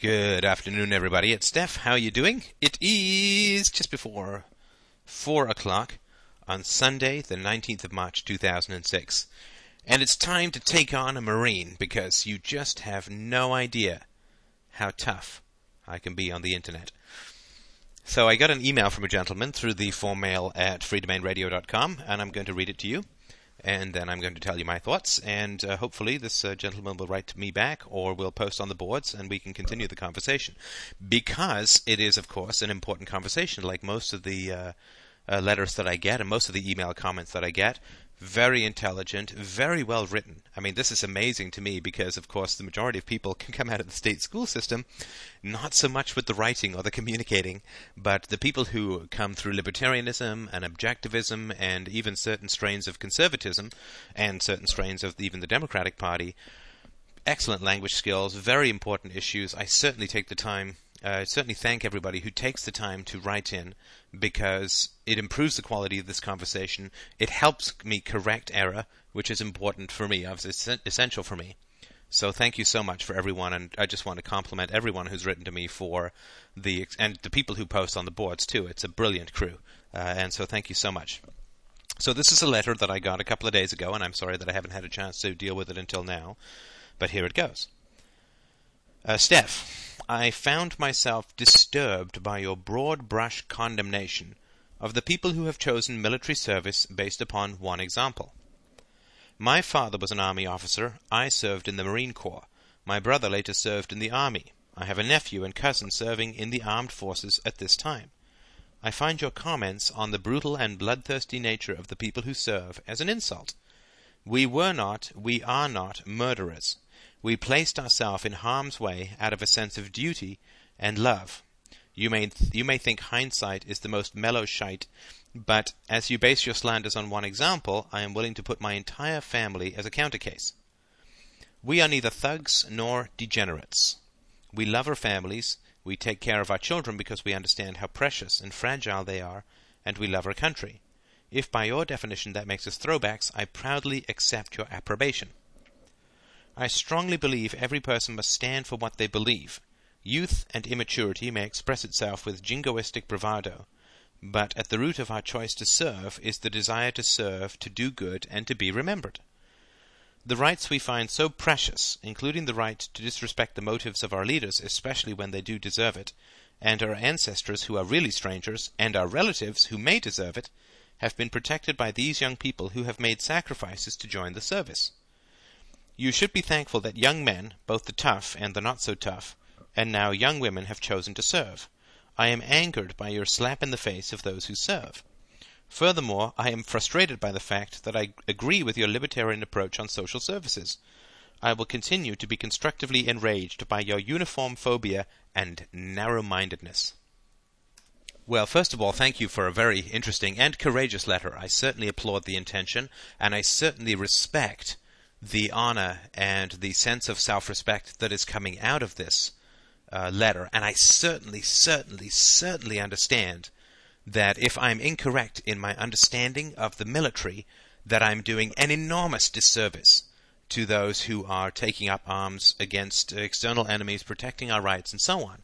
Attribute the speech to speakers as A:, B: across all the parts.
A: Good afternoon, everybody. It's Steph. How are you doing? It is just before four o'clock on Sunday, the 19th of March, 2006. And it's time to take on a Marine because you just have no idea how tough I can be on the internet. So I got an email from a gentleman through the form mail at freedomainradio.com, and I'm going to read it to you and then I'm going to tell you my thoughts. And uh, hopefully, this uh, gentleman will write to me back or will post on the boards, and we can continue the conversation. Because it is, of course, an important conversation, like most of the uh, uh letters that I get and most of the email comments that I get very intelligent, very well written. I mean, this is amazing to me because, of course, the majority of people can come out of the state school system, not so much with the writing or the communicating, but the people who come through libertarianism and objectivism and even certain strains of conservatism and certain strains of even the Democratic Party. Excellent language skills, very important issues. I certainly take the time uh, certainly thank everybody who takes the time to write in because it improves the quality of this conversation. It helps me correct error, which is important for me, obviously essential for me. So thank you so much for everyone, and I just want to compliment everyone who's written to me for the and the people who post on the boards too. It's a brilliant crew, uh, and so thank you so much. So this is a letter that I got a couple of days ago, and I'm sorry that I haven't had a chance to deal with it until now, but here it goes. Uh, Steph, I found myself disturbed by your broad brush condemnation of the people who have chosen military service based upon one example. My father was an army officer. I served in the Marine Corps. My brother later served in the army. I have a nephew and cousin serving in the armed forces at this time. I find your comments on the brutal and bloodthirsty nature of the people who serve as an insult. We were not, we are not murderers. We placed ourselves in harm's way out of a sense of duty and love. You may th- you may think hindsight is the most mellow shite, but as you base your slanders on one example, I am willing to put my entire family as a counter case. We are neither thugs nor degenerates. We love our families, we take care of our children because we understand how precious and fragile they are, and we love our country. If by your definition that makes us throwbacks, I proudly accept your approbation. I strongly believe every person must stand for what they believe. Youth and immaturity may express itself with jingoistic bravado, but at the root of our choice to serve is the desire to serve, to do good, and to be remembered. The rights we find so precious, including the right to disrespect the motives of our leaders, especially when they do deserve it, and our ancestors who are really strangers, and our relatives who may deserve it, have been protected by these young people who have made sacrifices to join the service. You should be thankful that young men, both the tough and the not so tough, and now young women have chosen to serve. I am angered by your slap in the face of those who serve. Furthermore, I am frustrated by the fact that I agree with your libertarian approach on social services. I will continue to be constructively enraged by your uniform phobia and narrow mindedness. Well, first of all, thank you for a very interesting and courageous letter. I certainly applaud the intention, and I certainly respect the honor and the sense of self respect that is coming out of this uh, letter. And I certainly, certainly, certainly understand that if I'm incorrect in my understanding of the military, that I'm doing an enormous disservice to those who are taking up arms against external enemies, protecting our rights, and so on.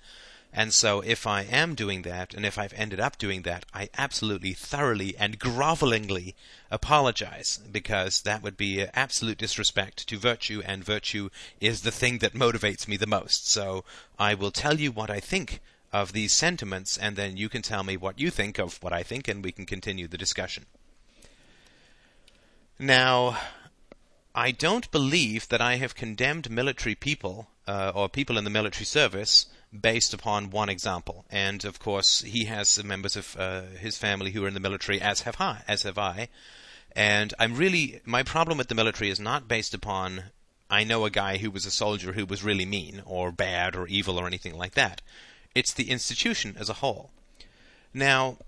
A: And so, if I am doing that, and if I've ended up doing that, I absolutely, thoroughly, and grovelingly apologize, because that would be absolute disrespect to virtue, and virtue is the thing that motivates me the most. So, I will tell you what I think of these sentiments, and then you can tell me what you think of what I think, and we can continue the discussion. Now, I don't believe that I have condemned military people, uh, or people in the military service, based upon one example. And of course, he has members of uh, his family who are in the military, as have I. As have I. And I'm really my problem with the military is not based upon I know a guy who was a soldier who was really mean or bad or evil or anything like that. It's the institution as a whole. Now,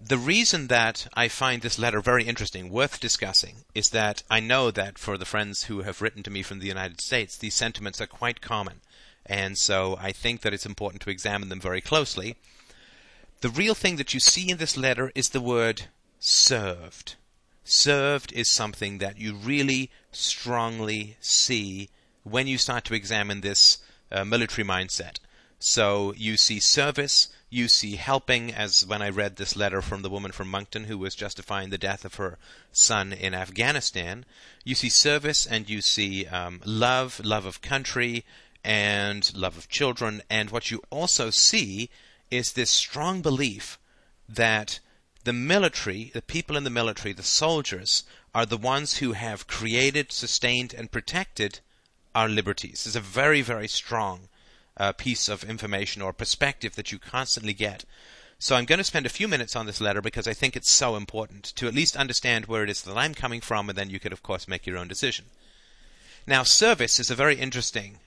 A: the reason that I find this letter very interesting, worth discussing, is that I know that for the friends who have written to me from the United States, these sentiments are quite common. And so I think that it's important to examine them very closely. The real thing that you see in this letter is the word served. Served is something that you really strongly see when you start to examine this uh, military mindset. So you see service, you see helping, as when I read this letter from the woman from Moncton who was justifying the death of her son in Afghanistan. You see service and you see um, love, love of country, and love of children. And what you also see is this strong belief that the military, the people in the military, the soldiers, are the ones who have created, sustained, and protected our liberties. It's a very, very strong uh, piece of information or perspective that you constantly get. So I'm going to spend a few minutes on this letter because I think it's so important to at least understand where it is that I'm coming from, and then you could, of course, make your own decision. Now, service is a very interesting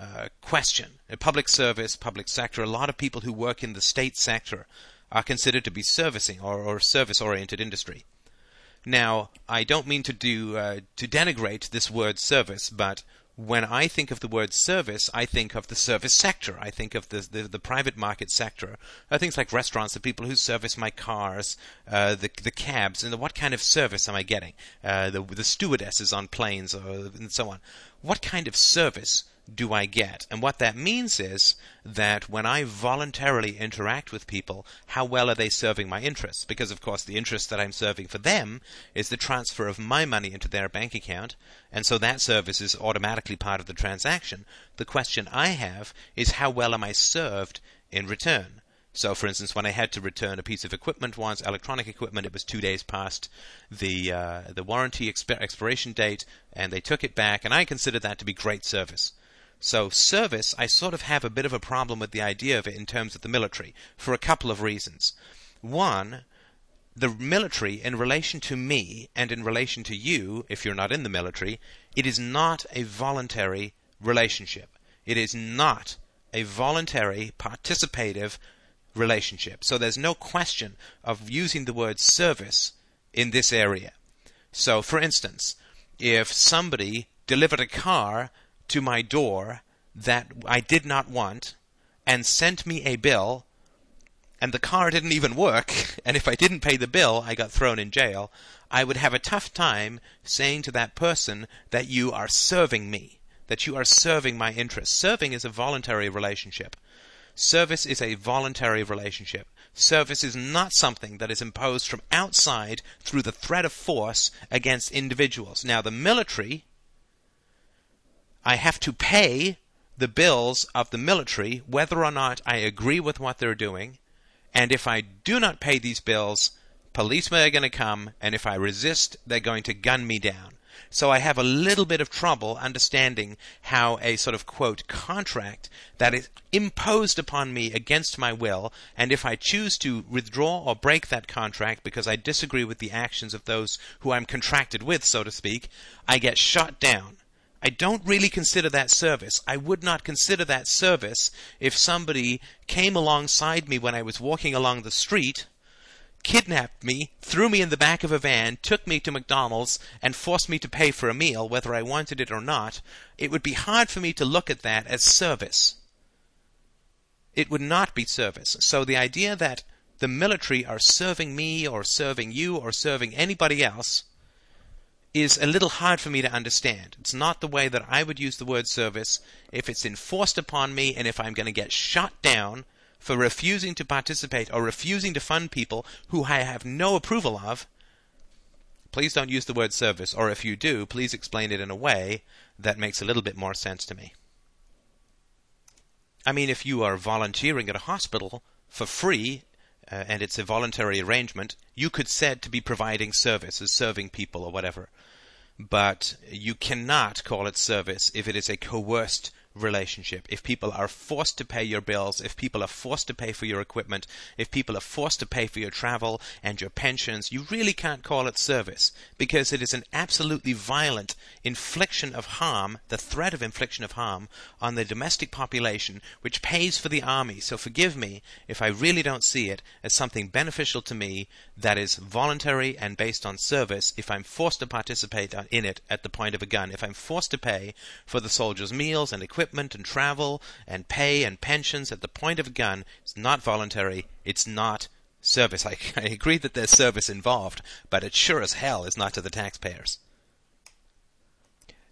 A: uh, question. Public service, public sector, a lot of people who work in the state sector are considered to be servicing or, or service-oriented industry. Now, I don't mean to do uh, to denigrate this word service, but when I think of the word service, I think of the service sector. I think of the the, the private market sector. Uh, things like restaurants, the people who service my cars, uh, the the cabs, and the, what kind of service am I getting? Uh, the the stewardesses on planes, uh, and so on. What kind of service do I get? And what that means is that when I voluntarily interact with people, how well are they serving my interests? Because, of course, the interest that I'm serving for them is the transfer of my money into their bank account, and so that service is automatically part of the transaction. The question I have is how well am I served in return? So, for instance, when I had to return a piece of equipment once, electronic equipment, it was two days past the uh, the warranty exp- expiration date, and they took it back, and I considered that to be great service. So service, I sort of have a bit of a problem with the idea of it in terms of the military for a couple of reasons. One, the military in relation to me and in relation to you, if you're not in the military, it is not a voluntary relationship. It is not a voluntary, participative relationship. So there's no question of using the word service in this area. So, for instance, if somebody delivered a car to my door that I did not want and sent me a bill and the car didn't even work, and if I didn't pay the bill, I got thrown in jail, I would have a tough time saying to that person that you are serving me, that you are serving my interests. Serving is a voluntary relationship. Service is a voluntary relationship. Service is not something that is imposed from outside through the threat of force against individuals. Now, the military I have to pay the bills of the military whether or not I agree with what they're doing. And if I do not pay these bills, policemen are going to come, and if I resist, they're going to gun me down. So I have a little bit of trouble understanding how a sort of quote contract that is imposed upon me against my will, and if I choose to withdraw or break that contract because I disagree with the actions of those who I'm contracted with, so to speak, I get shot down. I don't really consider that service. I would not consider that service if somebody came alongside me when I was walking along the street, kidnapped me, threw me in the back of a van, took me to McDonald's, and forced me to pay for a meal, whether I wanted it or not. It would be hard for me to look at that as service. It would not be service. So the idea that the military are serving me or serving you or serving anybody else is a little hard for me to understand. It's not the way that I would use the word service if it's enforced upon me and if I'm going to get shot down for refusing to participate or refusing to fund people who I have no approval of. Please don't use the word service, or if you do, please explain it in a way that makes a little bit more sense to me. I mean, if you are volunteering at a hospital for free uh, and it's a voluntary arrangement, you could said to be providing services, serving people or whatever. But you cannot call it service if it is a coerced relationship. If people are forced to pay your bills, if people are forced to pay for your equipment, if people are forced to pay for your travel and your pensions, you really can't call it service because it is an absolutely violent infliction of harm, the threat of infliction of harm on the domestic population which pays for the army. So forgive me if I really don't see it as something beneficial to me that is voluntary and based on service if I'm forced to participate in it at the point of a gun, if I'm forced to pay for the soldiers' meals and equipment equipment and travel and pay and pensions at the point of a gun is not voluntary. It's not service. I, I agree that there's service involved, but it sure as hell is not to the taxpayers.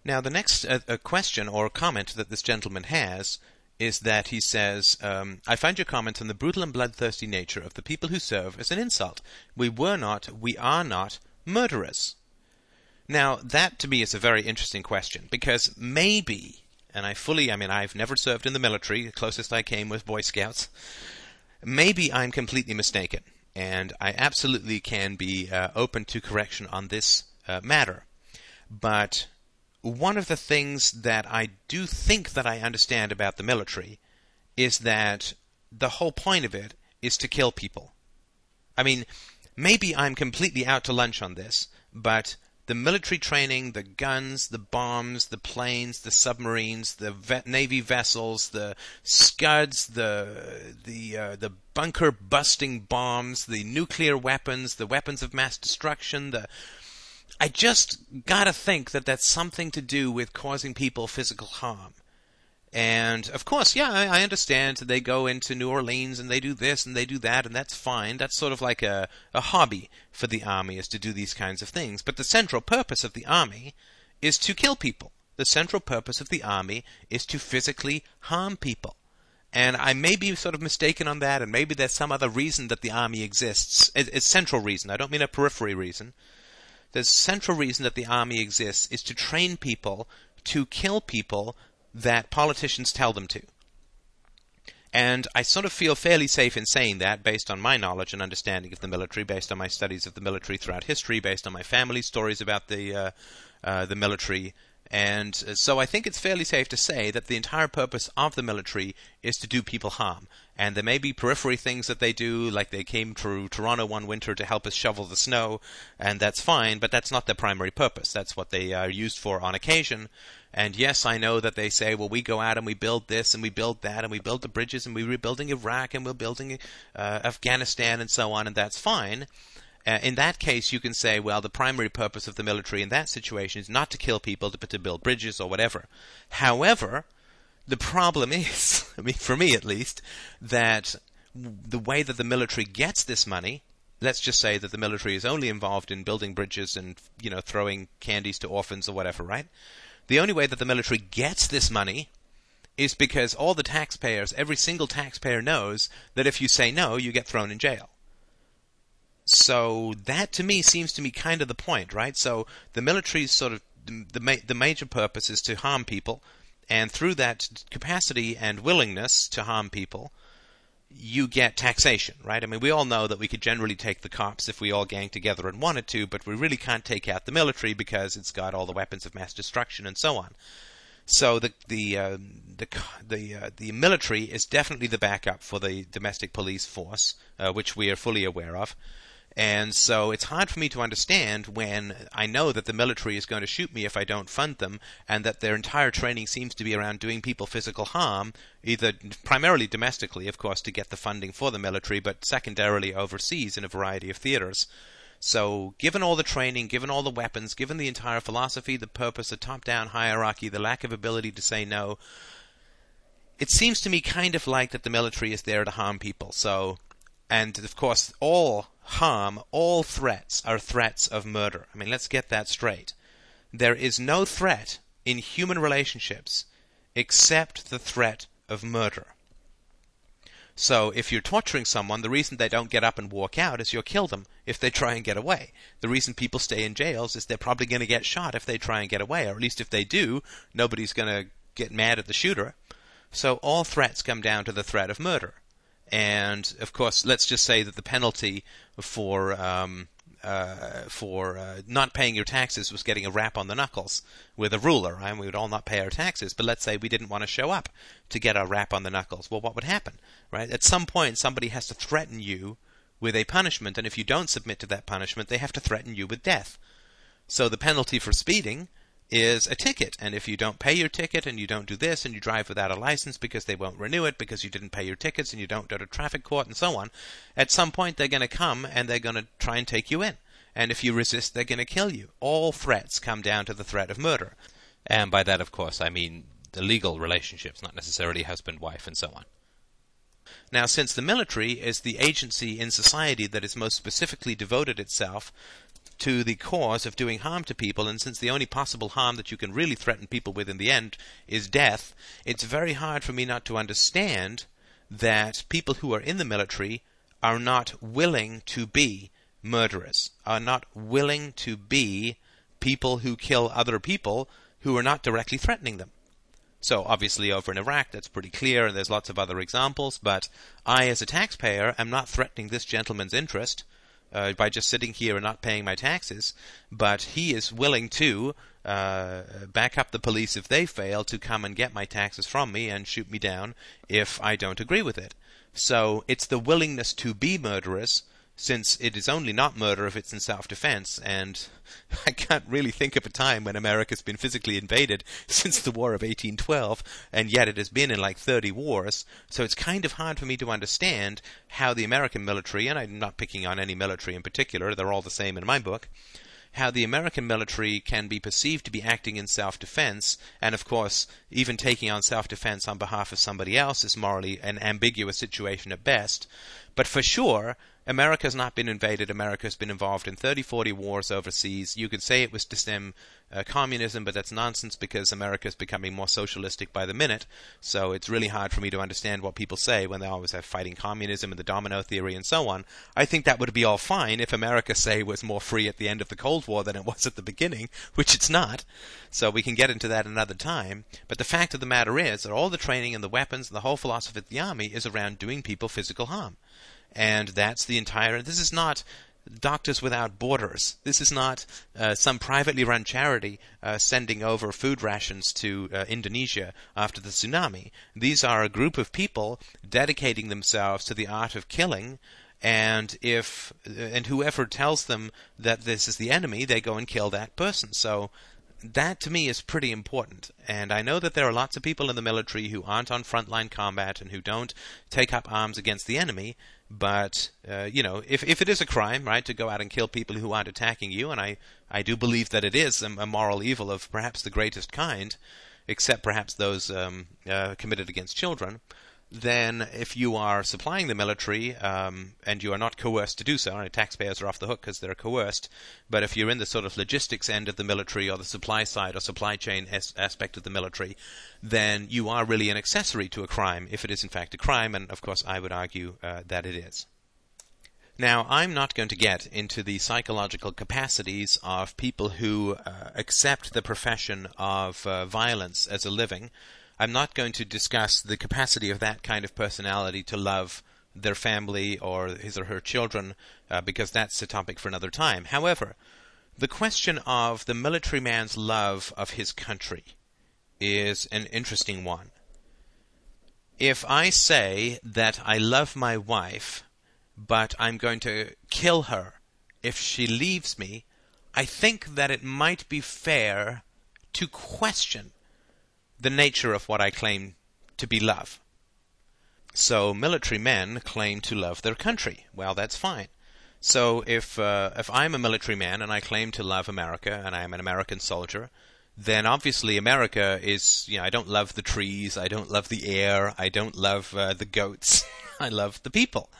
A: Now, the next uh, question or comment that this gentleman has is that he says, um, I find your comments on the brutal and bloodthirsty nature of the people who serve as an insult. We were not, we are not murderers. Now, that to me is a very interesting question because maybe, and I fully, I mean, I've never served in the military, the closest I came was Boy Scouts. Maybe I'm completely mistaken, and I absolutely can be uh, open to correction on this uh, matter. But one of the things that I do think that I understand about the military is that the whole point of it is to kill people. I mean, maybe I'm completely out to lunch on this, but the military training, the guns, the bombs, the planes, the submarines, the navy vessels, the scuds, the the uh, the bunker busting bombs, the nuclear weapons, the weapons of mass destruction, the I just gotta think that that's something to do with causing people physical harm. And of course, yeah, I, understand they go into New Orleans and they do this and they do that, and that's fine. That's sort of like a, a hobby for the army is to do these kinds of things. But the central purpose of the army is to kill people. The central purpose of the army is to physically harm people. And I may be sort of mistaken on that, and maybe there's some other reason that the army exists. It's, it's central reason. I don't mean a periphery reason. The central reason that the army exists is to train people to kill people that politicians tell them to. And I sort of feel fairly safe in saying that based on my knowledge and understanding of the military, based on my studies of the military throughout history, based on my family stories about the uh, uh, the military. And so I think it's fairly safe to say that the entire purpose of the military is to do people harm. And there may be periphery things that they do, like they came to Toronto one winter to help us shovel the snow, and that's fine, but that's not their primary purpose. That's what they are used for on occasion. And yes, I know that they say, well, we go out and we build this and we build that and we build the bridges and we're rebuilding Iraq and we're building uh, Afghanistan and so on, and that's fine. Uh, in that case, you can say, well, the primary purpose of the military in that situation is not to kill people, but to build bridges or whatever. However, the problem is, I mean, for me at least, that the way that the military gets this money let's just say that the military is only involved in building bridges and you know throwing candies to orphans or whatever, right? The only way that the military gets this money is because all the taxpayers, every single taxpayer knows that if you say no, you get thrown in jail. So that to me seems to me kind of the point, right? So the military's sort of the ma- the major purpose is to harm people, and through that capacity and willingness to harm people, you get taxation, right? I mean, we all know that we could generally take the cops if we all gang together and wanted to, but we really can't take out the military because it's got all the weapons of mass destruction and so on. So the the uh, the the uh, the military is definitely the backup for the domestic police force, uh, which we are fully aware of. And so it's hard for me to understand when I know that the military is going to shoot me if I don't fund them, and that their entire training seems to be around doing people physical harm, either primarily domestically, of course, to get the funding for the military, but secondarily overseas in a variety of theaters. So, given all the training, given all the weapons, given the entire philosophy, the purpose, the top down hierarchy, the lack of ability to say no, it seems to me kind of like that the military is there to harm people. So, and of course, all harm, all threats are threats of murder. I mean, let's get that straight. There is no threat in human relationships except the threat of murder. So, if you're torturing someone, the reason they don't get up and walk out is you'll kill them if they try and get away. The reason people stay in jails is they're probably going to get shot if they try and get away, or at least if they do, nobody's going to get mad at the shooter. So, all threats come down to the threat of murder. And of course, let's just say that the penalty for um, uh, for uh, not paying your taxes was getting a rap on the knuckles with a ruler, right? And we would all not pay our taxes, but let's say we didn't want to show up to get a rap on the knuckles. Well, what would happen, right? At some point, somebody has to threaten you with a punishment, and if you don't submit to that punishment, they have to threaten you with death. So the penalty for speeding is a ticket. And if you don't pay your ticket and you don't do this and you drive without a license because they won't renew it because you didn't pay your tickets and you don't go to traffic court and so on, at some point they're going to come and they're going to try and take you in. And if you resist, they're going to kill you. All threats come down to the threat of murder. And by that, of course, I mean the legal relationships, not necessarily husband, wife, and so on. Now, since the military is the agency in society that is most specifically devoted itself to the cause of doing harm to people, and since the only possible harm that you can really threaten people with in the end is death, it's very hard for me not to understand that people who are in the military are not willing to be murderers, are not willing to be people who kill other people who are not directly threatening them. So obviously over in Iraq that's pretty clear and there's lots of other examples, but I as a taxpayer am not threatening this gentleman's interest uh, by just sitting here and not paying my taxes, but he is willing to uh, back up the police if they fail to come and get my taxes from me and shoot me down if I don't agree with it. So it's the willingness to be murderous since it is only not murder if it's in self-defense, and I can't really think of a time when America's been physically invaded since the War of 1812, and yet it has been in like 30 wars, so it's kind of hard for me to understand how the American military, and I'm not picking on any military in particular, they're all the same in my book, how the American military can be perceived to be acting in self defense, and of course, even taking on self defense on behalf of somebody else is morally an ambiguous situation at best. But for sure, America's not been invaded. America's been involved in 30, 40 wars overseas. You could say it was to stem uh, communism, but that's nonsense because America's becoming more socialistic by the minute. So it's really hard for me to understand what people say when they always have fighting communism and the domino theory and so on. I think that would be all fine if America, say, was more free at the end of the Cold War than it was at the beginning, which it's not. So we can get into that another time. But the fact of the matter is that all the training and the weapons and the whole philosophy of the army is around doing people physical harm and that's the entire. This is not Doctors Without Borders. This is not uh, some privately run charity uh, sending over food rations to uh, Indonesia after the tsunami. These are a group of people dedicating themselves to the art of killing. And if and whoever tells them that this is the enemy, they go and kill that person. So that to me is pretty important. And I know that there are lots of people in the military who aren't on frontline combat and who don't take up arms against the enemy. But uh, you know, if if it is a crime, right, to go out and kill people who aren't attacking you, and I I do believe that it is a, a moral evil of perhaps the greatest kind, except perhaps those um, uh, committed against children then if you are supplying the military um, and you are not coerced to do so, right, taxpayers are off the hook because they're coerced, but if you're in the sort of logistics end of the military or the supply side or supply chain as- aspect of the military, then you are really an accessory to a crime if it is in fact a crime, and of course I would argue uh, that it is. Now, I'm not going to get into the psychological capacities of people who uh, accept the profession of uh, violence as a living I'm not going to discuss the capacity of that kind of personality to love their family or his or her children uh, because that's a topic for another time. However, the question of the military man's love of his country is an interesting one. If I say that I love my wife, but I'm going to kill her if she leaves me, I think that it might be fair to question the nature of what I claim to be love. So military men claim to love their country. Well, that's fine. So if uh, if I'm a military man and I claim to love America and I am an American soldier, then obviously America is you know I don't love the trees, I don't love the air, I don't love uh, the goats. I love the people.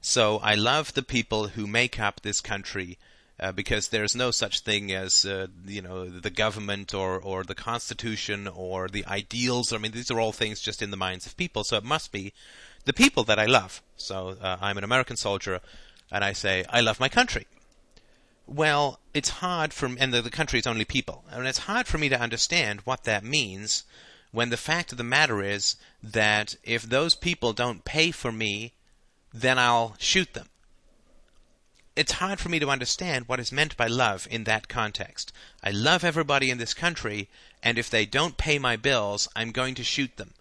A: So I love the people who make up this country uh, because there's no such thing as uh, you know the government or or the constitution or the ideals. I mean, these are all things just in the minds of people. So it must be the people that I love. So uh, I'm an American soldier, and I say I love my country. Well, it's hard for and the, the country is only people, and it's hard for me to understand what that means when the fact of the matter is that if those people don't pay for me, then I'll shoot them it's hard for me to understand what is meant by love in that context. I love everybody in this country, and if they don't pay my bills, I'm going to shoot them.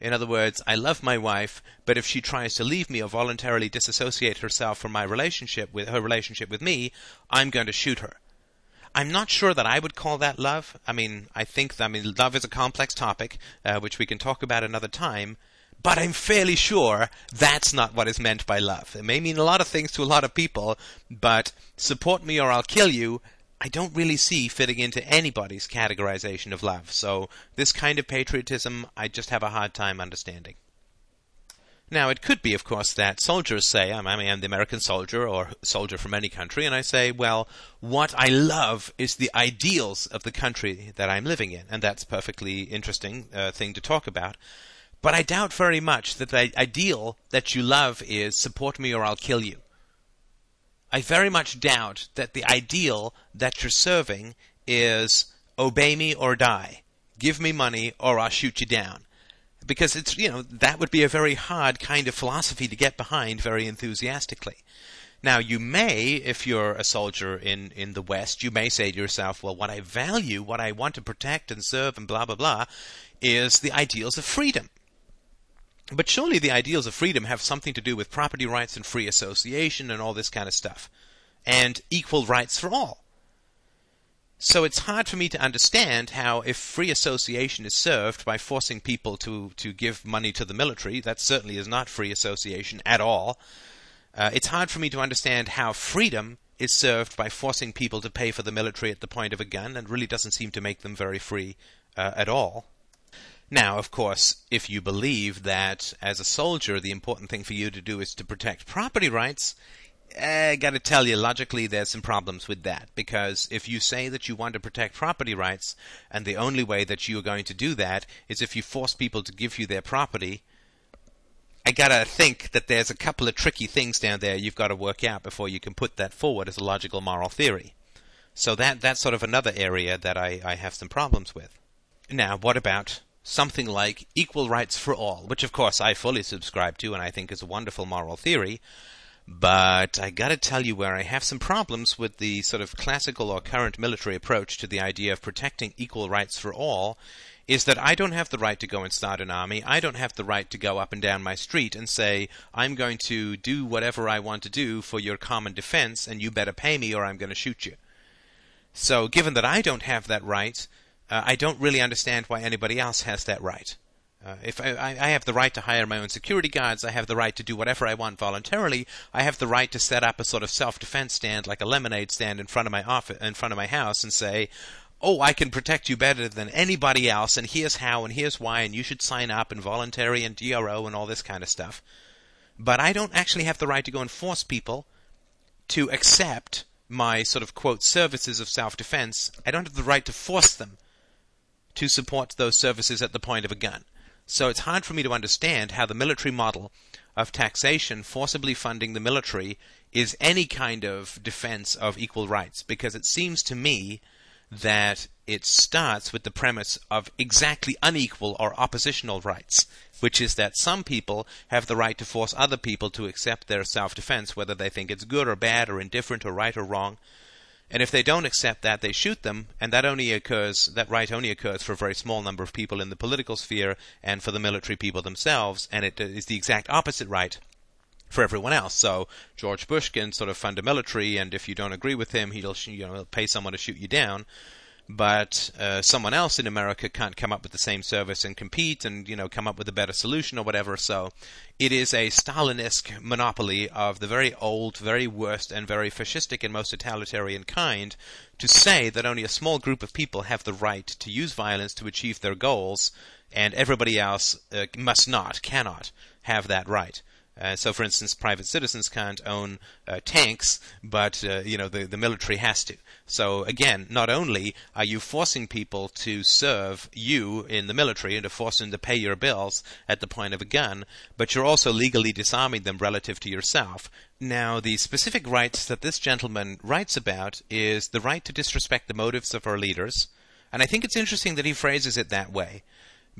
A: In other words, I love my wife, but if she tries to leave me or voluntarily disassociate herself from my relationship with her relationship with me, I'm going to shoot her. I'm not sure that I would call that love. I mean, I think that I mean love is a complex topic, uh, which we can talk about another time but I'm fairly sure that's not what is meant by love. It may mean a lot of things to a lot of people, but support me or I'll kill you, I don't really see fitting into anybody's categorization of love. So this kind of patriotism, I just have a hard time understanding. Now, it could be, of course, that soldiers say, I'm, I I'm the American soldier or soldier from any country, and I say, well, what I love is the ideals of the country that I'm living in, and that's perfectly interesting uh, thing to talk about. But I doubt very much that the ideal that you love is support me or I'll kill you. I very much doubt that the ideal that you're serving is obey me or die. Give me money or I'll shoot you down because it's you know that would be a very hard kind of philosophy to get behind very enthusiastically. Now you may, if you're a soldier in in the West, you may say to yourself, well, what I value, what I want to protect and serve, and blah blah blah, is the ideals of freedom. But surely the ideals of freedom have something to do with property rights and free association and all this kind of stuff, and equal rights for all. So it's hard for me to understand how, if free association is served by forcing people to, to give money to the military, that certainly is not free association at all. Uh, it's hard for me to understand how freedom is served by forcing people to pay for the military at the point of a gun, and really doesn't seem to make them very free uh, at all. Now, of course, if you believe that as a soldier the important thing for you to do is to protect property rights, eh, I got to tell you, logically, there's some problems with that. Because if you say that you want to protect property rights, and the only way that you are going to do that is if you force people to give you their property, I got to think that there's a couple of tricky things down there you've got to work out before you can put that forward as a logical moral theory. So that that's sort of another area that I, I have some problems with. Now, what about something like equal rights for all, which of course I fully subscribe to and I think is a wonderful moral theory. But I gotta tell you where I have some problems with the sort of classical or current military approach to the idea of protecting equal rights for all is that I don't have the right to go and start an army. I don't have the right to go up and down my street and say, I'm going to do whatever I want to do for your common defense and you better pay me or I'm going to shoot you. So, given that I don't have that right, uh, I don't really understand why anybody else has that right. Uh, if I, I, have the right to hire my own security guards, I have the right to do whatever I want voluntarily. I have the right to set up a sort of self-defense stand, like a lemonade stand, in front of my office, in front of my house, and say, "Oh, I can protect you better than anybody else, and here's how, and here's why, and you should sign up, and voluntary, and DRO, and all this kind of stuff." But I don't actually have the right to go and force people to accept my sort of quote services of self-defense. I don't have the right to force them to support those services at the point of a gun. So it's hard for me to understand how the military model of taxation forcibly funding the military is any kind of defense of equal rights because it seems to me that it starts with the premise of exactly unequal or oppositional rights, which is that some people have the right to force other people to accept their self defense, whether they think it's good or bad or indifferent or right or wrong. And if they don't accept that, they shoot them, and that only occurs, that right only occurs for a very small number of people in the political sphere and for the military people themselves, and it uh, is the exact opposite right for everyone else. So George Bush can sort of fund a military, and if you don't agree with him, he'll you know, he'll pay someone to shoot you down but uh, someone else in America can't come up with the same service and compete and you know come up with a better solution or whatever. So it is a Stalinist monopoly of the very old, very worst, and very fascistic and most totalitarian kind to say that only a small group of people have the right to use violence to achieve their goals, and everybody else uh, must not, cannot have that right. Uh, so, for instance, private citizens can't own uh, tanks, but uh, you know the the military has to. So again, not only are you forcing people to serve you in the military and to force them to pay your bills at the point of a gun, but you're also legally disarming them relative to yourself. Now, the specific rights that this gentleman writes about is the right to disrespect the motives of our leaders, and I think it's interesting that he phrases it that way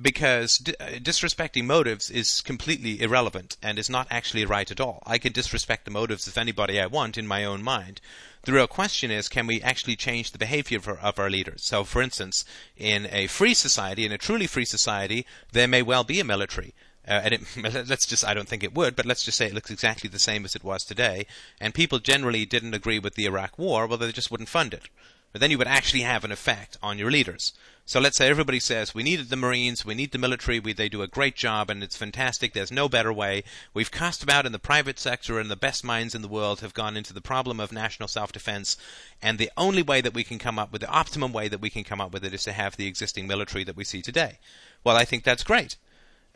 A: because di- uh, disrespecting motives is completely irrelevant and is not actually right at all. I can disrespect the motives of anybody I want in my own mind. The real question is, can we actually change the behavior of our, of our leaders? So, for instance, in a free society, in a truly free society, there may well be a military. Uh, and it, let's just, I don't think it would, but let's just say it looks exactly the same as it was today. And people generally didn't agree with the Iraq War, well, they just wouldn't fund it. But then you would actually have an effect on your leaders. So let's say everybody says we needed the Marines, we need the military, we, they do a great job, and it's fantastic. There's no better way. We've cast about in the private sector, and the best minds in the world have gone into the problem of national self-defense. And the only way that we can come up with the optimum way that we can come up with it is to have the existing military that we see today. Well, I think that's great.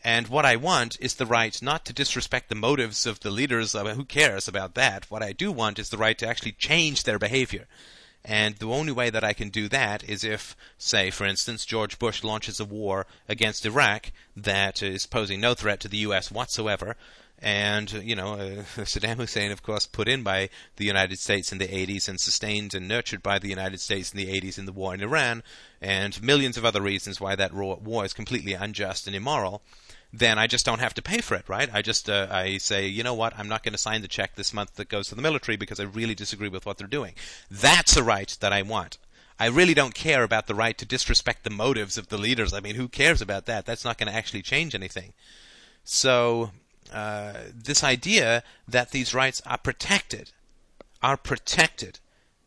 A: And what I want is the right not to disrespect the motives of the leaders. I who cares about that? What I do want is the right to actually change their behavior. And the only way that I can do that is if, say, for instance, George Bush launches a war against Iraq that is posing no threat to the U.S. whatsoever. And, you know, uh, Saddam Hussein, of course, put in by the United States in the 80s and sustained and nurtured by the United States in the 80s in the war in Iran, and millions of other reasons why that war is completely unjust and immoral then I just don't have to pay for it, right? I just uh, I say, you know what, I'm not going to sign the check this month that goes to the military because I really disagree with what they're doing. That's a right that I want. I really don't care about the right to disrespect the motives of the leaders. I mean, who cares about that? That's not going to actually change anything. So, uh, this idea that these rights are protected, are protected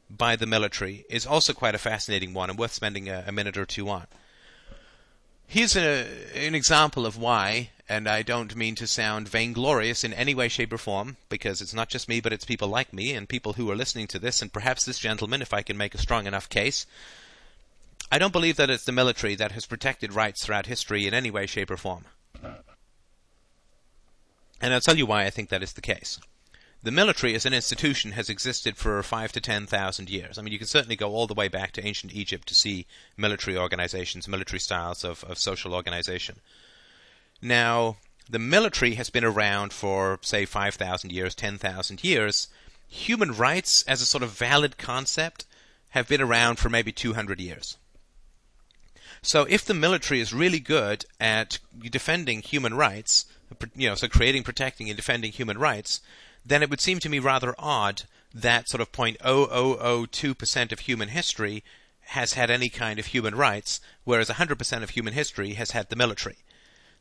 A: by the military, is also quite a fascinating one and worth spending a, a minute or two on. Here's a, an example of why, and I don't mean to sound vainglorious in any way, shape, or form, because it's not just me, but it's people like me and people who are listening to this, and perhaps this gentleman, if I can make a strong enough case. I don't believe that it's the military that has protected rights throughout history in any way, shape, or form. And I'll tell you why I think that is the case the military as an institution has existed for five to ten thousand years. I mean, you can certainly go all the way back to ancient Egypt to see military organizations, military styles of, of social organization. Now, the military has been around for, say, 5,000 years, 10,000 years. Human rights, as a sort of valid concept, have been around for maybe 200 years. So, if the military is really good at defending human rights, you know, so creating, protecting, and defending human rights, then it would seem to me rather odd that sort of 0.0002% of human history has had any kind of human rights, whereas 100% of human history has had the military.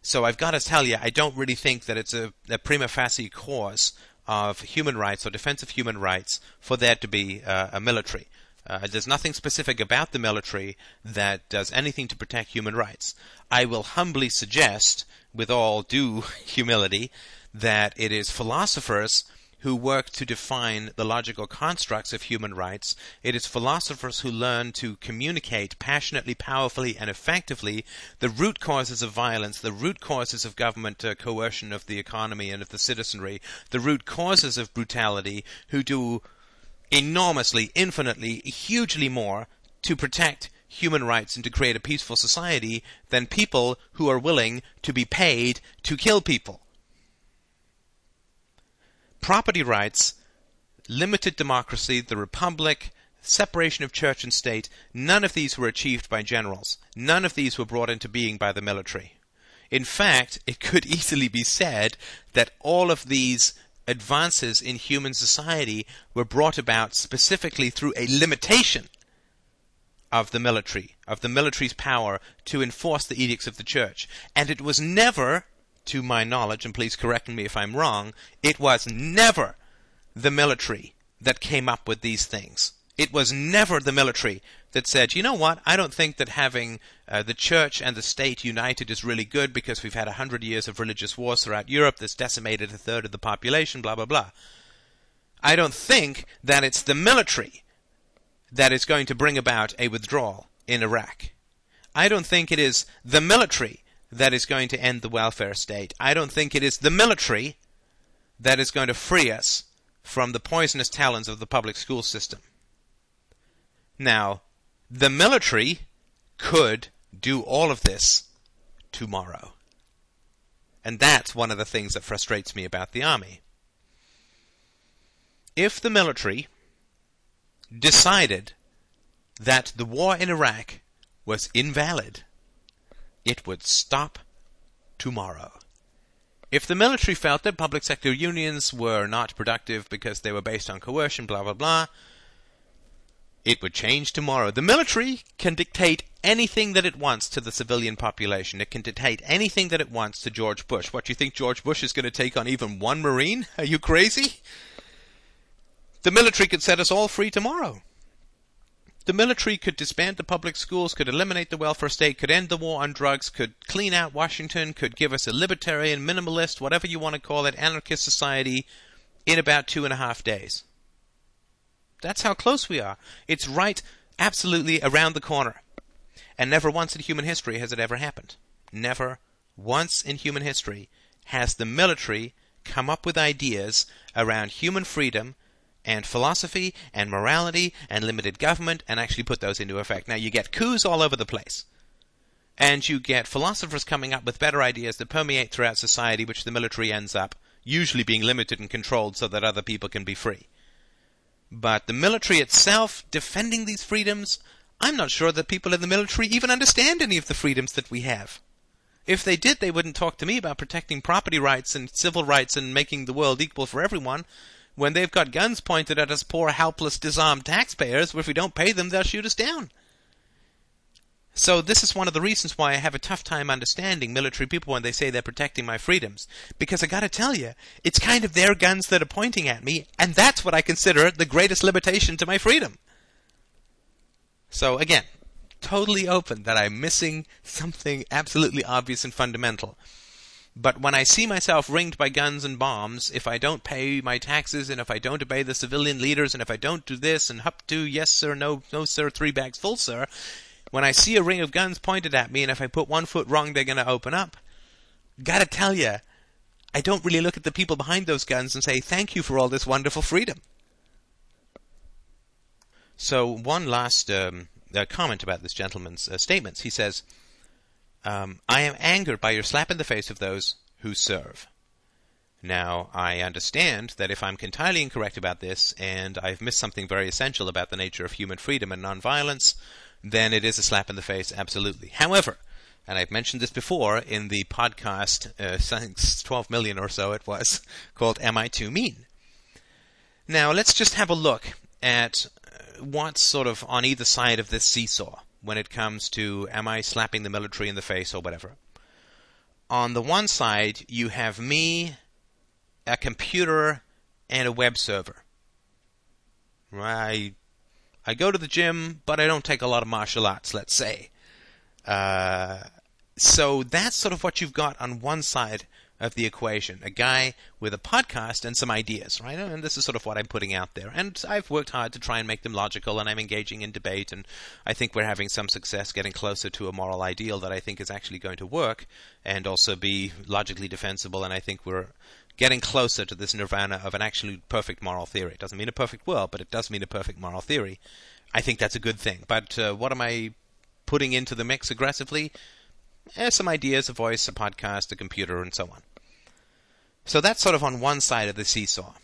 A: So I've got to tell you, I don't really think that it's a, a prima facie cause of human rights or defense of human rights for there to be uh, a military. Uh, there's nothing specific about the military that does anything to protect human rights. I will humbly suggest, with all due humility, that it is philosophers who work to define the logical constructs of human rights. It is philosophers who learn to communicate passionately, powerfully, and effectively the root causes of violence, the root causes of government uh, coercion of the economy and of the citizenry, the root causes of brutality, who do enormously, infinitely, hugely more to protect human rights and to create a peaceful society than people who are willing to be paid to kill people property rights, limited democracy, the republic, separation of church and state, none of these were achieved by generals. None of these were brought into being by the military. In fact, it could easily be said that all of these advances in human society were brought about specifically through a limitation of the military, of the military's power to enforce the edicts of the church. And it was never to my knowledge, and please correct me if I'm wrong, it was never the military that came up with these things. It was never the military that said, you know what, I don't think that having uh, the church and the state united is really good because we've had a hundred years of religious wars throughout Europe that's decimated a third of the population, blah, blah, blah. I don't think that it's the military that is going to bring about a withdrawal in Iraq. I don't think it is the military that is going to end the welfare state. I don't think it is the military that is going to free us from the poisonous talons of the public school system. Now, the military could do all of this tomorrow. And that's one of the things that frustrates me about the army. If the military decided that the war in Iraq was invalid, it would stop tomorrow. If the military felt that public sector unions were not productive because they were based on coercion, blah, blah, blah, it would change tomorrow. The military can dictate anything that it wants to the civilian population. It can dictate anything that it wants to George Bush. What, do you think George Bush is going to take on even one Marine? Are you crazy? The military could set us all free tomorrow. The military could disband the public schools, could eliminate the welfare state, could end the war on drugs, could clean out Washington, could give us a libertarian, minimalist, whatever you want to call it, anarchist society in about two and a half days. That's how close we are. It's right absolutely around the corner. And never once in human history has it ever happened. Never once in human history has the military come up with ideas around human freedom and philosophy and morality and limited government and actually put those into effect. Now, you get coups all over the place. And you get philosophers coming up with better ideas that permeate throughout society, which the military ends up usually being limited and controlled so that other people can be free. But the military itself defending these freedoms, I'm not sure that people in the military even understand any of the freedoms that we have. If they did, they wouldn't talk to me about protecting property rights and civil rights and making the world equal for everyone when they've got guns pointed at us poor, helpless, disarmed taxpayers, where if we don't pay them, they'll shoot us down. So this is one of the reasons why I have a tough time understanding military people when they say they're protecting my freedoms. Because I gotta tell you, it's kind of their guns that are pointing at me, and that's what I consider the greatest limitation to my freedom. So again, totally open that I'm missing something absolutely obvious and fundamental. But when I see myself ringed by guns and bombs, if I don't pay my taxes and if I don't obey the civilian leaders and if I don't do this and hup to yes sir, no no sir, three bags full sir, when I see a ring of guns pointed at me and if I put one foot wrong they're going to open up. Gotta tell you, I don't really look at the people behind those guns and say thank you for all this wonderful freedom. So one last um, uh, comment about this gentleman's uh, statements. He says, um, I am angered by your slap in the face of those who serve. Now, I understand that if I'm entirely incorrect about this, and I've missed something very essential about the nature of human freedom and nonviolence, then it is a slap in the face, absolutely. However, and I've mentioned this before in the podcast, uh, 12 million or so it was, called Am I Too Mean? Now, let's just have a look at uh, what's sort of on either side of this seesaw when it comes to am I slapping the military in the face or whatever. On the one side, you have me, a computer, and a web server. I I go to the gym, but I don't take a lot of martial arts, let's say. Uh, so that's sort of what you've got on one side of the equation. A guy with a podcast and some ideas, right? And this is sort of what I'm putting out there. And I've worked hard to try and make them logical, and I'm engaging in debate, and I think we're having some success getting closer to a moral ideal that I think is actually going to work and also be logically defensible. And I think we're getting closer to this nirvana of an actually perfect moral theory. It doesn't mean a perfect world, but it does mean a perfect moral theory. I think that's a good thing. But uh, what am I putting into the mix aggressively? Eh, some ideas, a voice, a podcast, a computer, and so on. So that's sort of on one side of the seesaw.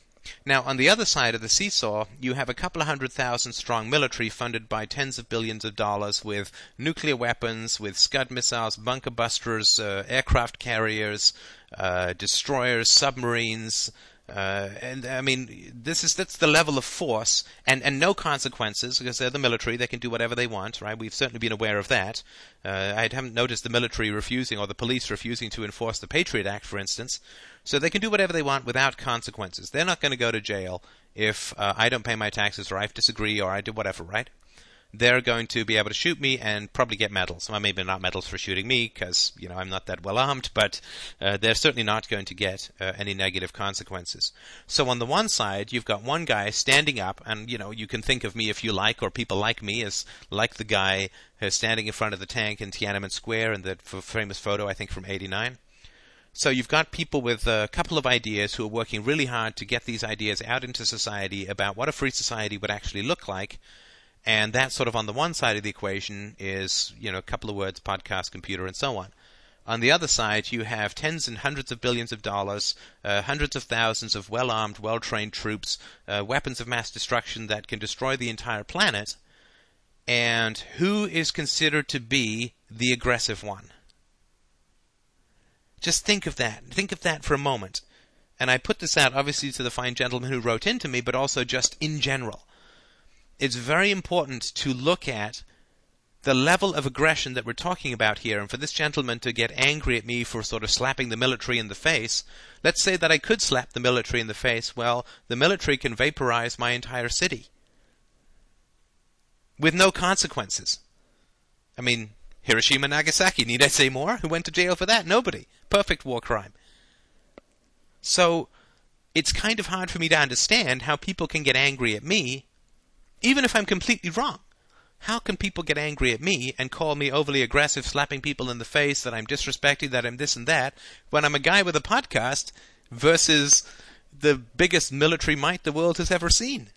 A: Now, on the other side of the seesaw, you have a couple of hundred thousand strong military funded by tens of billions of dollars with nuclear weapons, with Scud missiles, bunker busters, uh, aircraft carriers, uh, destroyers, submarines, uh, and I mean, this is that's the level of force, and, and no consequences because they're the military; they can do whatever they want, right? We've certainly been aware of that. Uh, I haven't noticed the military refusing or the police refusing to enforce the Patriot Act, for instance. So they can do whatever they want without consequences. They're not going to go to jail if uh, I don't pay my taxes or I disagree or I do whatever, right? They're going to be able to shoot me and probably get medals. Well, maybe not medals for shooting me because you know I'm not that well armed, but uh, they're certainly not going to get uh, any negative consequences. So on the one side, you've got one guy standing up, and you know you can think of me if you like, or people like me as like the guy who's standing in front of the tank in Tiananmen Square in the famous photo I think from '89. So you've got people with a couple of ideas who are working really hard to get these ideas out into society about what a free society would actually look like and that sort of on the one side of the equation is, you know, a couple of words, podcast, computer, and so on. On the other side, you have tens and hundreds of billions of dollars, uh, hundreds of thousands of well armed, well trained troops, uh, weapons of mass destruction that can destroy the entire planet. And who is considered to be the aggressive one? Just think of that. Think of that for a moment. And I put this out obviously to the fine gentleman who wrote into me, but also just in general it's very important to look at the level of aggression that we're talking about here, and for this gentleman to get angry at me for sort of slapping the military in the face, let's say that I could slap the military in the face, well, the military can vaporize my entire city with no consequences. I mean, Hiroshima, Nagasaki, need I say more? Who went to jail for that? Nobody. Perfect war crime. So, it's kind of hard for me to understand how people can get angry at me even if I'm completely wrong. how can people get angry at me and call me overly aggressive, slapping people in the face, that I'm disrespecting, that I'm this and that, when I'm a guy with a podcast versus the biggest military might the world has ever seen?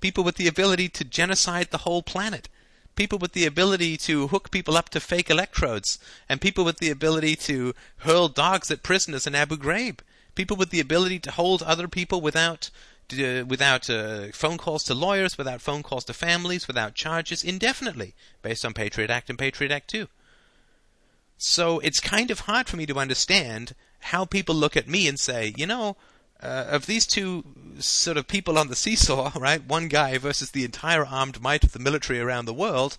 A: People with the ability to genocide the whole planet. People with the ability to hook people up to fake electrodes. And people with the ability to hurl dogs at prisoners in Abu Ghraib. People with the ability to hold other people without uh, without uh, phone calls to lawyers, without phone calls to families, without charges indefinitely, based on Patriot Act and Patriot Act 2. So it's kind of hard for me to understand how people look at me and say, you know, uh, of these two sort of people on the seesaw, right, one guy versus the entire armed might of the military around the world,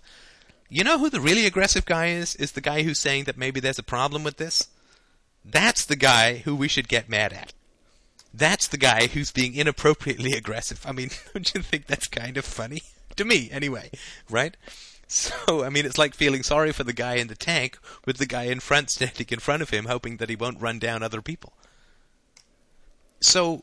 A: you know who the really aggressive guy is? Is the guy who's saying that maybe there's a problem with this? That's the guy who we should get mad at that's the guy who's being inappropriately aggressive. I mean, don't you think that's kind of funny? to me, anyway, right? So, I mean, it's like feeling sorry for the guy in the tank with the guy in front standing in front of him, hoping that he won't run down other people. So,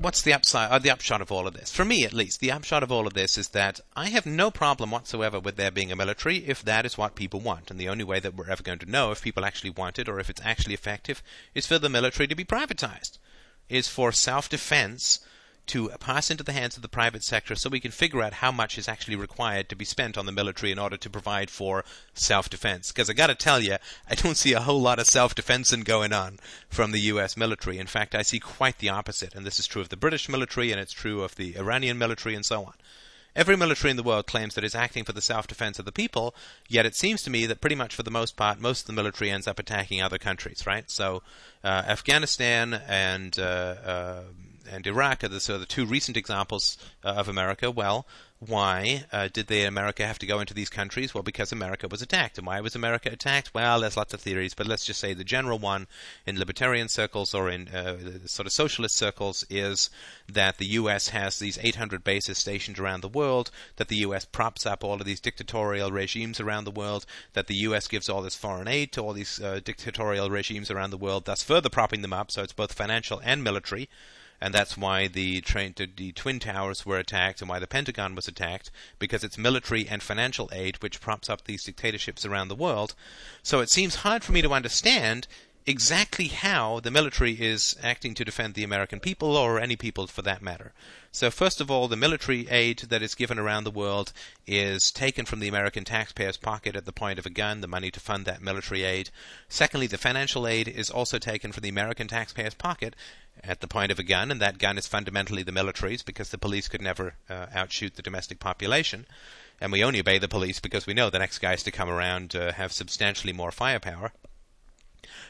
A: what's the upside, or uh, the upshot of all of this? For me, at least, the upshot of all of this is that I have no problem whatsoever with there being a military if that is what people want. And the only way that we're ever going to know if people actually want it or if it's actually effective is for the military to be privatized is for self-defense to pass into the hands of the private sector so we can figure out how much is actually required to be spent on the military in order to provide for self-defense. Because I got to tell you, I don't see a whole lot of self-defense going on from the U.S. military. In fact, I see quite the opposite, and this is true of the British military, and it's true of the Iranian military, and so on. Every military in the world claims that it's acting for the self-defense of the people, yet it seems to me that pretty much for the most part, most of the military ends up attacking other countries, right? So, uh, Afghanistan and uh, uh, and Iraq are the, so the two recent examples uh, of America. Well, why uh, did the America have to go into these countries? Well, because America was attacked. And why was America attacked? Well, there's lots of theories, but let's just say the general one in libertarian circles or in uh, sort of socialist circles is that the U.S. has these 800 bases stationed around the world, that the U.S. props up all of these dictatorial regimes around the world, that the U.S. gives all this foreign aid to all these uh, dictatorial regimes around the world, thus further propping them up. So it's both financial and military and that's why the, train, the twin towers were attacked and why the Pentagon was attacked because it's military and financial aid which props up these dictatorships around the world. So it seems hard for me to understand exactly how the military is acting to defend the American people or any people for that matter. So, first of all, the military aid that is given around the world is taken from the American taxpayer's pocket at the point of a gun, the money to fund that military aid. Secondly, the financial aid is also taken from the American taxpayer's pocket at the point of a gun, and that gun is fundamentally the military's because the police could never uh, outshoot the domestic population. And we only obey the police because we know the next guys to come around uh, have substantially more firepower.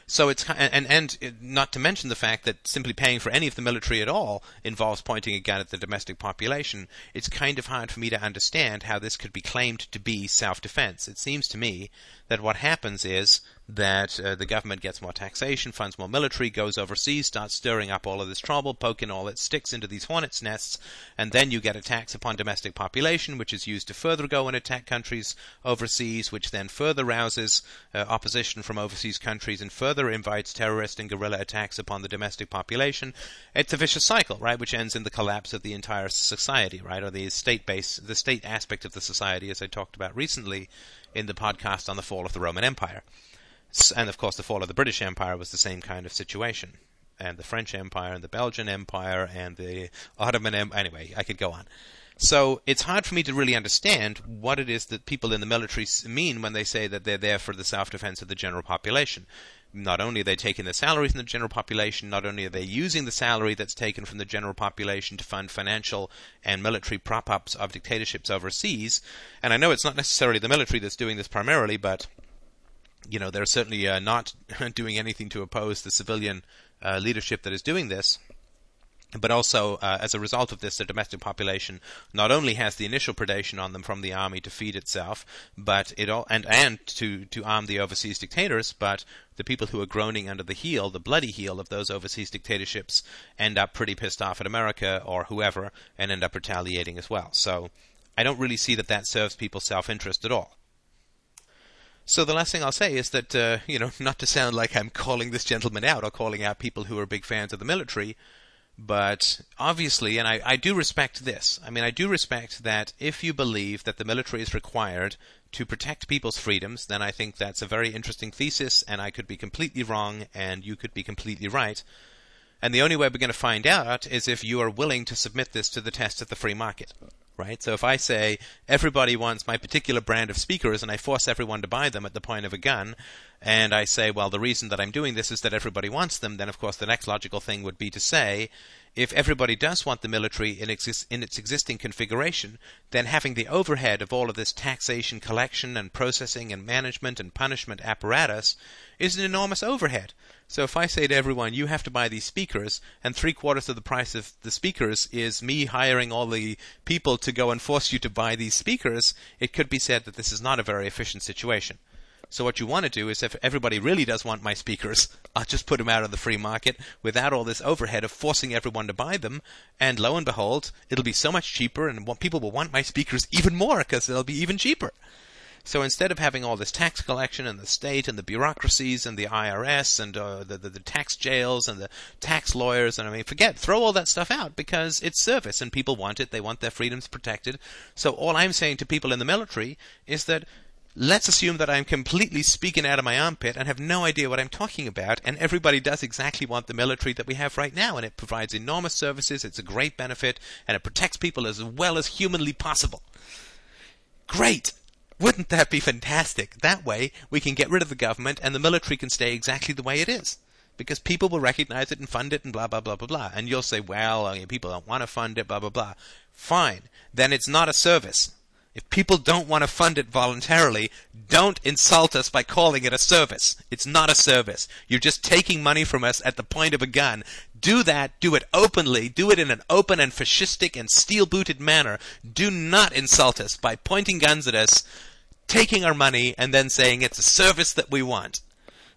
A: So it's and and not to mention the fact that simply paying for any of the military at all involves pointing a gun at the domestic population. It's kind of hard for me to understand how this could be claimed to be self-defense. It seems to me that what happens is that uh, the government gets more taxation, funds more military, goes overseas, starts stirring up all of this trouble, poking all its sticks into these hornets' nests, and then you get a tax upon domestic population, which is used to further go and attack countries overseas, which then further rouses uh, opposition from overseas countries and further invites terrorist and guerrilla attacks upon the domestic population. It's a vicious cycle, right, which ends in the collapse of the entire society, right, or the state base, the state aspect of the society, as I talked about recently in the podcast on the fall of the Roman Empire. And of course, the fall of the British Empire was the same kind of situation. And the French Empire, and the Belgian Empire, and the Ottoman Empire. Anyway, I could go on. So it's hard for me to really understand what it is that people in the military mean when they say that they're there for the self-defense of the general population. Not only are they taking the salary from the general population, not only are they using the salary that's taken from the general population to fund financial and military prop-ups of dictatorships overseas, and I know it's not necessarily the military that's doing this primarily, but you know, they're certainly uh, not doing anything to oppose the civilian uh, leadership that is doing this. But also, uh, as a result of this, the domestic population not only has the initial predation on them from the army to feed itself, but it all and and to to arm the overseas dictators. But the people who are groaning under the heel, the bloody heel of those overseas dictatorships, end up pretty pissed off at America or whoever, and end up retaliating as well. So, I don't really see that that serves people's self-interest at all. So the last thing I'll say is that, uh, you know, not to sound like I'm calling this gentleman out or calling out people who are big fans of the military, But obviously, and I, I do respect this. I mean, I do respect that if you believe that the military is required to protect people's freedoms, then I think that's a very interesting thesis, and I could be completely wrong, and you could be completely right. And the only way we're going to find out is if you are willing to submit this to the test of the free market. Right? So if I say everybody wants my particular brand of speakers and I force everyone to buy them at the point of a gun, and I say, well, the reason that I'm doing this is that everybody wants them, then of course the next logical thing would be to say, if everybody does want the military in, exis- in, its existing configuration, then having the overhead of all of this taxation collection and processing and management and punishment apparatus is an enormous overhead. So if I say to everyone, you have to buy these speakers, and three quarters of the price of the speakers is me hiring all the people to go and force you to buy these speakers, it could be said that this is not a very efficient situation. So what you want to do is if everybody really does want my speakers, I'll just put them out on the free market without all this overhead of forcing everyone to buy them. And lo and behold, it'll be so much cheaper and people will want my speakers even more because they'll be even cheaper. So instead of having all this tax collection and the state and the bureaucracies and the IRS and uh, the, the, the tax jails and the tax lawyers and I mean forget throw all that stuff out because it's service and people want it they want their freedoms protected. So all I'm saying to people in the military is that Let's assume that I'm completely speaking out of my armpit and have no idea what I'm talking about, and everybody does exactly want the military that we have right now, and it provides enormous services, it's a great benefit, and it protects people as well as humanly possible. Great! Wouldn't that be fantastic? That way, we can get rid of the government and the military can stay exactly the way it is. Because people will recognize it and fund it and blah, blah, blah, blah, blah. And you'll say, well, people don't want to fund it, blah, blah, blah. Fine. Then it's not a service. If people don't want to fund it voluntarily, don't insult us by calling it a service. It's not a service. You're just taking money from us at the point of a gun. Do that. Do it openly. Do it in an open and fascistic and steel booted manner. Do not insult us by pointing guns at us, taking our money, and then saying it's a service that we want.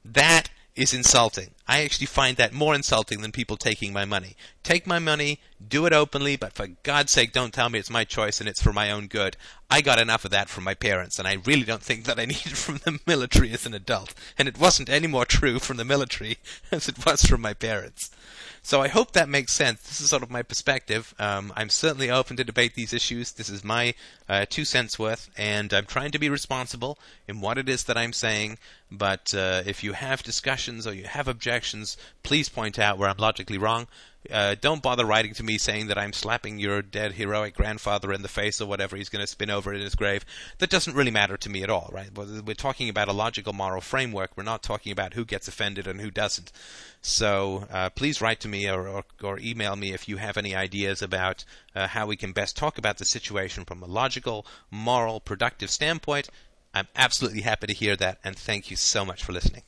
A: That is insulting. I actually find that more insulting than people taking my money. Take my money, do it openly, but for God's sake, don't tell me it's my choice and it's for my own good. I got enough of that from my parents, and I really don't think that I need it from the military as an adult. And it wasn't any more true from the military as it was from my parents. So I hope that makes sense. This is sort of my perspective. Um, I'm certainly open to debate these issues. This is my uh, two cents worth, and I'm trying to be responsible in what it is that I'm saying. But uh, if you have discussions or you have objections, please point out where I'm logically wrong. Uh, don't bother writing to me saying that I'm slapping your dead heroic grandfather in the face or whatever he's going to spin over in his grave. That doesn't really matter to me at all, right? We're talking about a logical moral framework. We're not talking about who gets offended and who doesn't. So uh, please write to me or, or, or, email me if you have any ideas about uh, how we can best talk about the situation from a logical, moral, productive standpoint. I'm absolutely happy to hear that, and thank you so much for listening.